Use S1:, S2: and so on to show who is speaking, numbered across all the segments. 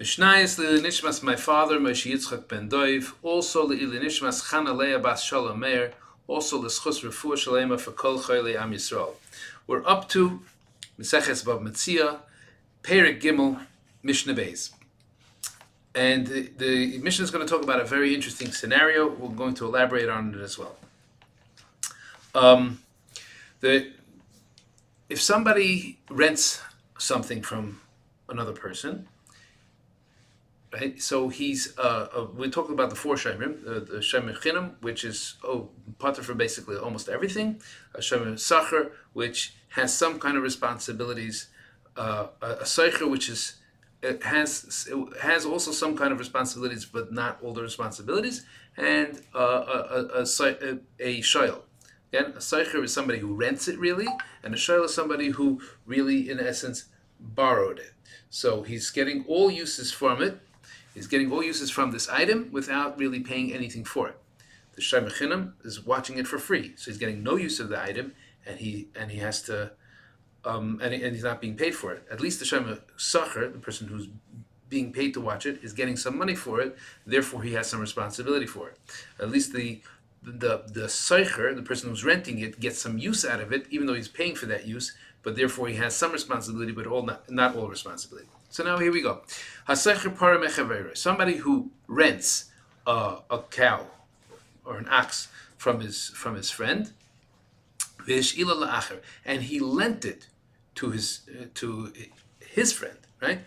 S1: Mishnayis Nishmas, my father, Moshe Yitzchak ben Doiv, also Nishmas Chana Leah Bas Shalom Meir, also L'schus Refuah Shalema for Kol Choyle Am Yisrael. We're up to Meseches Bab Metzia, Perek Gimel, Mishnah Beis. And the, the Mishnah is going to talk about a very interesting scenario. We're going to elaborate on it as well. Um, the, if somebody rents something from another person, right? So he's uh, uh, we talked about the four shemim, uh, the shemim chinam, which is oh pater for basically almost everything, a shemim sacher, which has some kind of responsibilities, uh, a seicher, which is it has it has also some kind of responsibilities, but not all the responsibilities, and uh, a, a, a, a shayl. Again, a seicher is somebody who rents it really, and a shayl is somebody who really, in essence, borrowed it. So he's getting all uses from it. He's getting all uses from this item without really paying anything for it. The shaymechinam is watching it for free, so he's getting no use of the item, and he and he has to um, and, and, he's not being paid for it. At least the Shema Sacher, the person who's being paid to watch it, is getting some money for it. Therefore, he has some responsibility for it. At least the the the Seicher, the person who's renting it, gets some use out of it, even though he's paying for that use. But therefore, he has some responsibility, but all not, not all responsibility. So now here we go. Somebody who rents a, a cow or an ox from his from his friend, and he lent it to his uh, to his friend, right?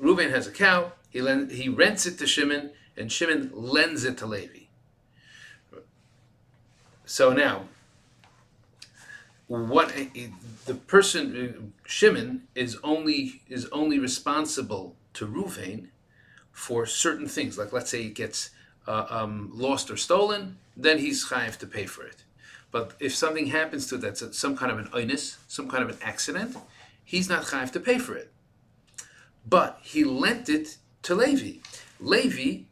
S1: Reuven has a cow. He lend, he rents it to Shimon, and Shimon lends it to Levi. So now, what the person Shimon is only is only responsible to Reuven for certain things, like let's say it gets uh, um, lost or stolen, then he's chayiv to pay for it. But if something happens to that, some kind of an oinus, some kind of an accident, he's not chayiv to pay for it. But he lent it to Levi. Levi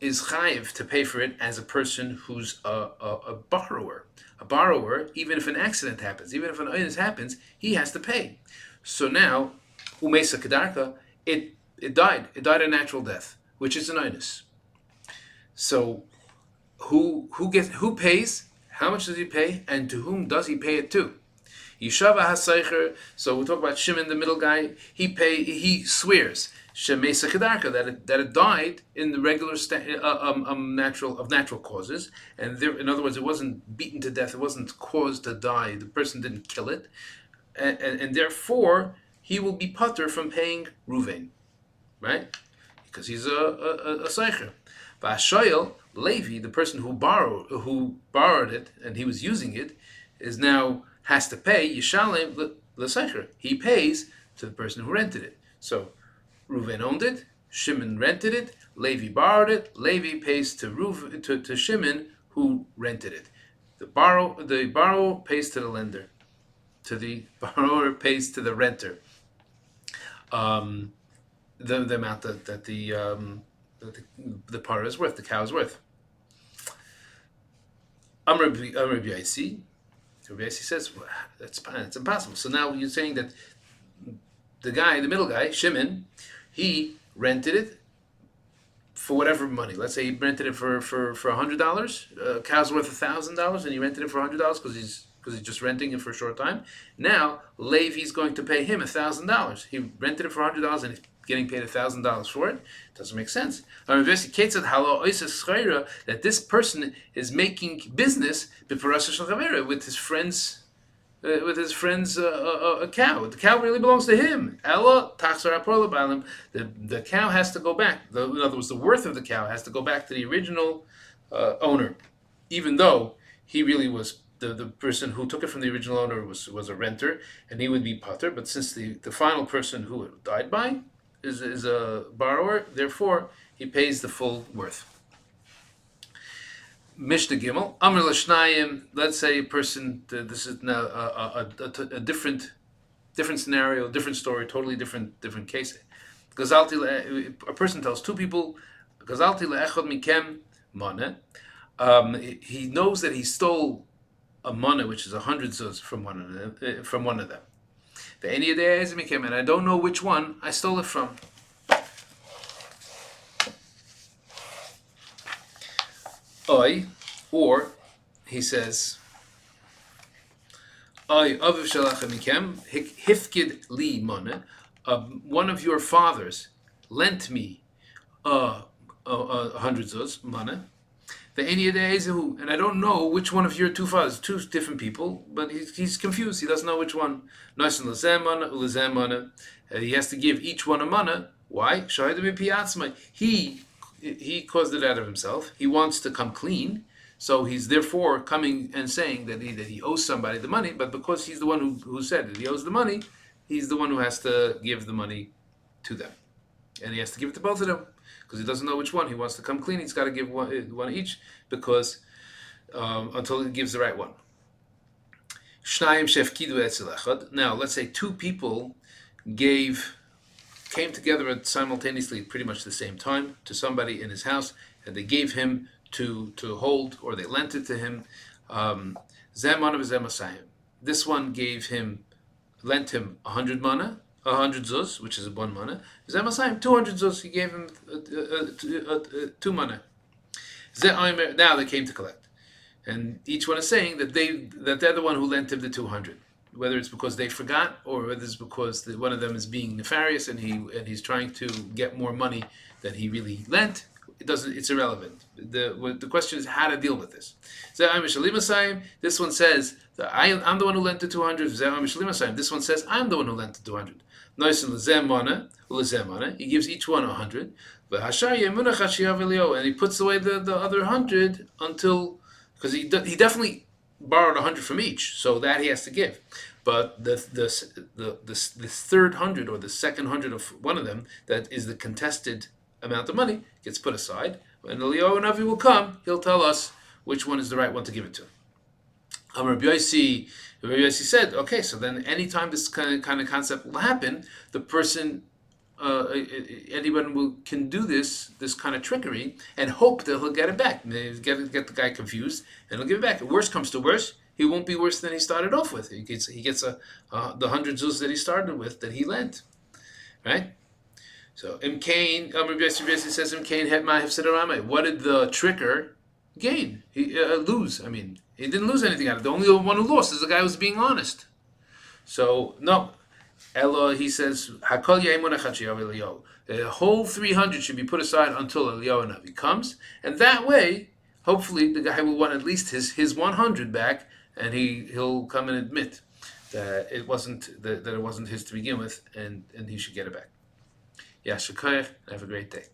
S1: is chayiv to pay for it as a person who's a, a, a borrower. A borrower, even if an accident happens, even if an oinus happens, he has to pay. So now, umesa kedarka, it it died. It died a natural death, which is an oinus. So, who who gets who pays? How much does he pay, and to whom does he pay it to? Yishava Haseicher. So we talk about Shimon, the middle guy. He pay. He swears Shemesa Kedarka that it, that it died in the regular sta- uh, um, um, natural of natural causes, and there, in other words, it wasn't beaten to death. It wasn't caused to die. The person didn't kill it, and, and, and therefore he will be putter from paying Ruvain, right? Because he's a a, a, a Seicher. Vashoyel Levi, the person who borrowed who borrowed it and he was using it, is now has to pay Yishalem l'secher. He pays to the person who rented it. So Reuven owned it, Shimon rented it, Levi borrowed it, Levi pays to Ruv, to, to Shimon who rented it. The borrow the borrower pays to the lender. To the borrower pays to the renter. Um, the, the amount that, that the um, the, the par is worth, the cow is worth. Amr Rabbi Rabbi says well, that's it's impossible. So now you're saying that the guy, the middle guy, Shimon, he rented it for whatever money. Let's say he rented it for for for hundred dollars. Uh, cow's worth thousand dollars, and he rented it for hundred dollars because he's because he's just renting it for a short time. Now Levi's going to pay him thousand dollars. He rented it for hundred dollars, and getting paid $1,000 for it. Doesn't make sense. That this person is making business with his friends. Uh, with his friend's uh, uh, uh, cow. The cow really belongs to him. The, the cow has to go back. The, in other words, the worth of the cow has to go back to the original uh, owner, even though he really was the, the person who took it from the original owner was, was a renter, and he would be putter. But since the, the final person who died by is, is a borrower, therefore he pays the full worth. Mishnah Gimel, Amr Lashnayim, let's say a person, this is now a, a, a, a, different different scenario, different story, totally different different case. Gazalti, a person tells two people, Gazalti le'echod mikem mana. Um, he knows that he stole a mana, which is a hundred zuz from one of them, uh, from one of them. Ve'eni yadei ez mikem, and I don't know which one I stole it from. I, or, he says, I aviv shalach mikem, hifkid li mona, um, one of your fathers lent me uh, uh, uh, hundred zuz, the and I don't know which one of your two fathers, two different people, but he's, he's confused. He doesn't know which one. Uh, he has to give each one a mana. Why? He he caused it out of himself. He wants to come clean, so he's therefore coming and saying that he that he owes somebody the money. But because he's the one who, who said that he owes the money, he's the one who has to give the money to them, and he has to give it to both of them because he doesn't know which one. He wants to come clean. He's got to give one, one each because um, until he gives the right one. Now, let's say two people gave came together simultaneously, pretty much the same time, to somebody in his house, and they gave him to to hold, or they lent it to him. Um, this one gave him, lent him a hundred mana, a hundred zuz, which is a one mana. Zemasayim, two hundred zuz. He gave him uh, uh, uh, two mana. Now they came to collect, and each one is saying that they that they're the one who lent him the two hundred. Whether it's because they forgot, or whether it's because the, one of them is being nefarious and he and he's trying to get more money than he really lent, it doesn't. It's irrelevant. the The question is how to deal with this. This one says I, am the one who lent the two hundred. This one says I'm the one who lent the two hundred. He gives each one a hundred. And he puts away the, the other hundred until because he he definitely borrowed a hundred from each, so that he has to give. But the the the the, the third hundred or the second hundred of one of them that is the contested amount of money gets put aside. When the Leo Navi will come, he'll tell us which one is the right one to give it to. Um, Rabbi Yossi, Rabbi Yossi said, okay, so then anytime this kind of, kind of concept will happen, the person, uh, anyone will, can do this this kind of trickery and hope that he'll get it back. Get, get the guy confused and he'll give it back. If worst comes to worst, he won't be worse than he started off with. He gets he gets a, the hundred zuz that he started with that he lent, right? So Imkain, um, Rabbi Yossi says Imkain het ma What did the tricker gain? He uh, lose. I mean, he didn't lose anything out of it. The only one who lost is the guy who was being honest. So no, Ella he says The whole three hundred should be put aside until Eliyahu comes, and that way, hopefully, the guy will want at least his his one hundred back, and he he'll come and admit that it wasn't that, that it wasn't his to begin with, and and he should get it back. Yeah, Shakayach, have a great day.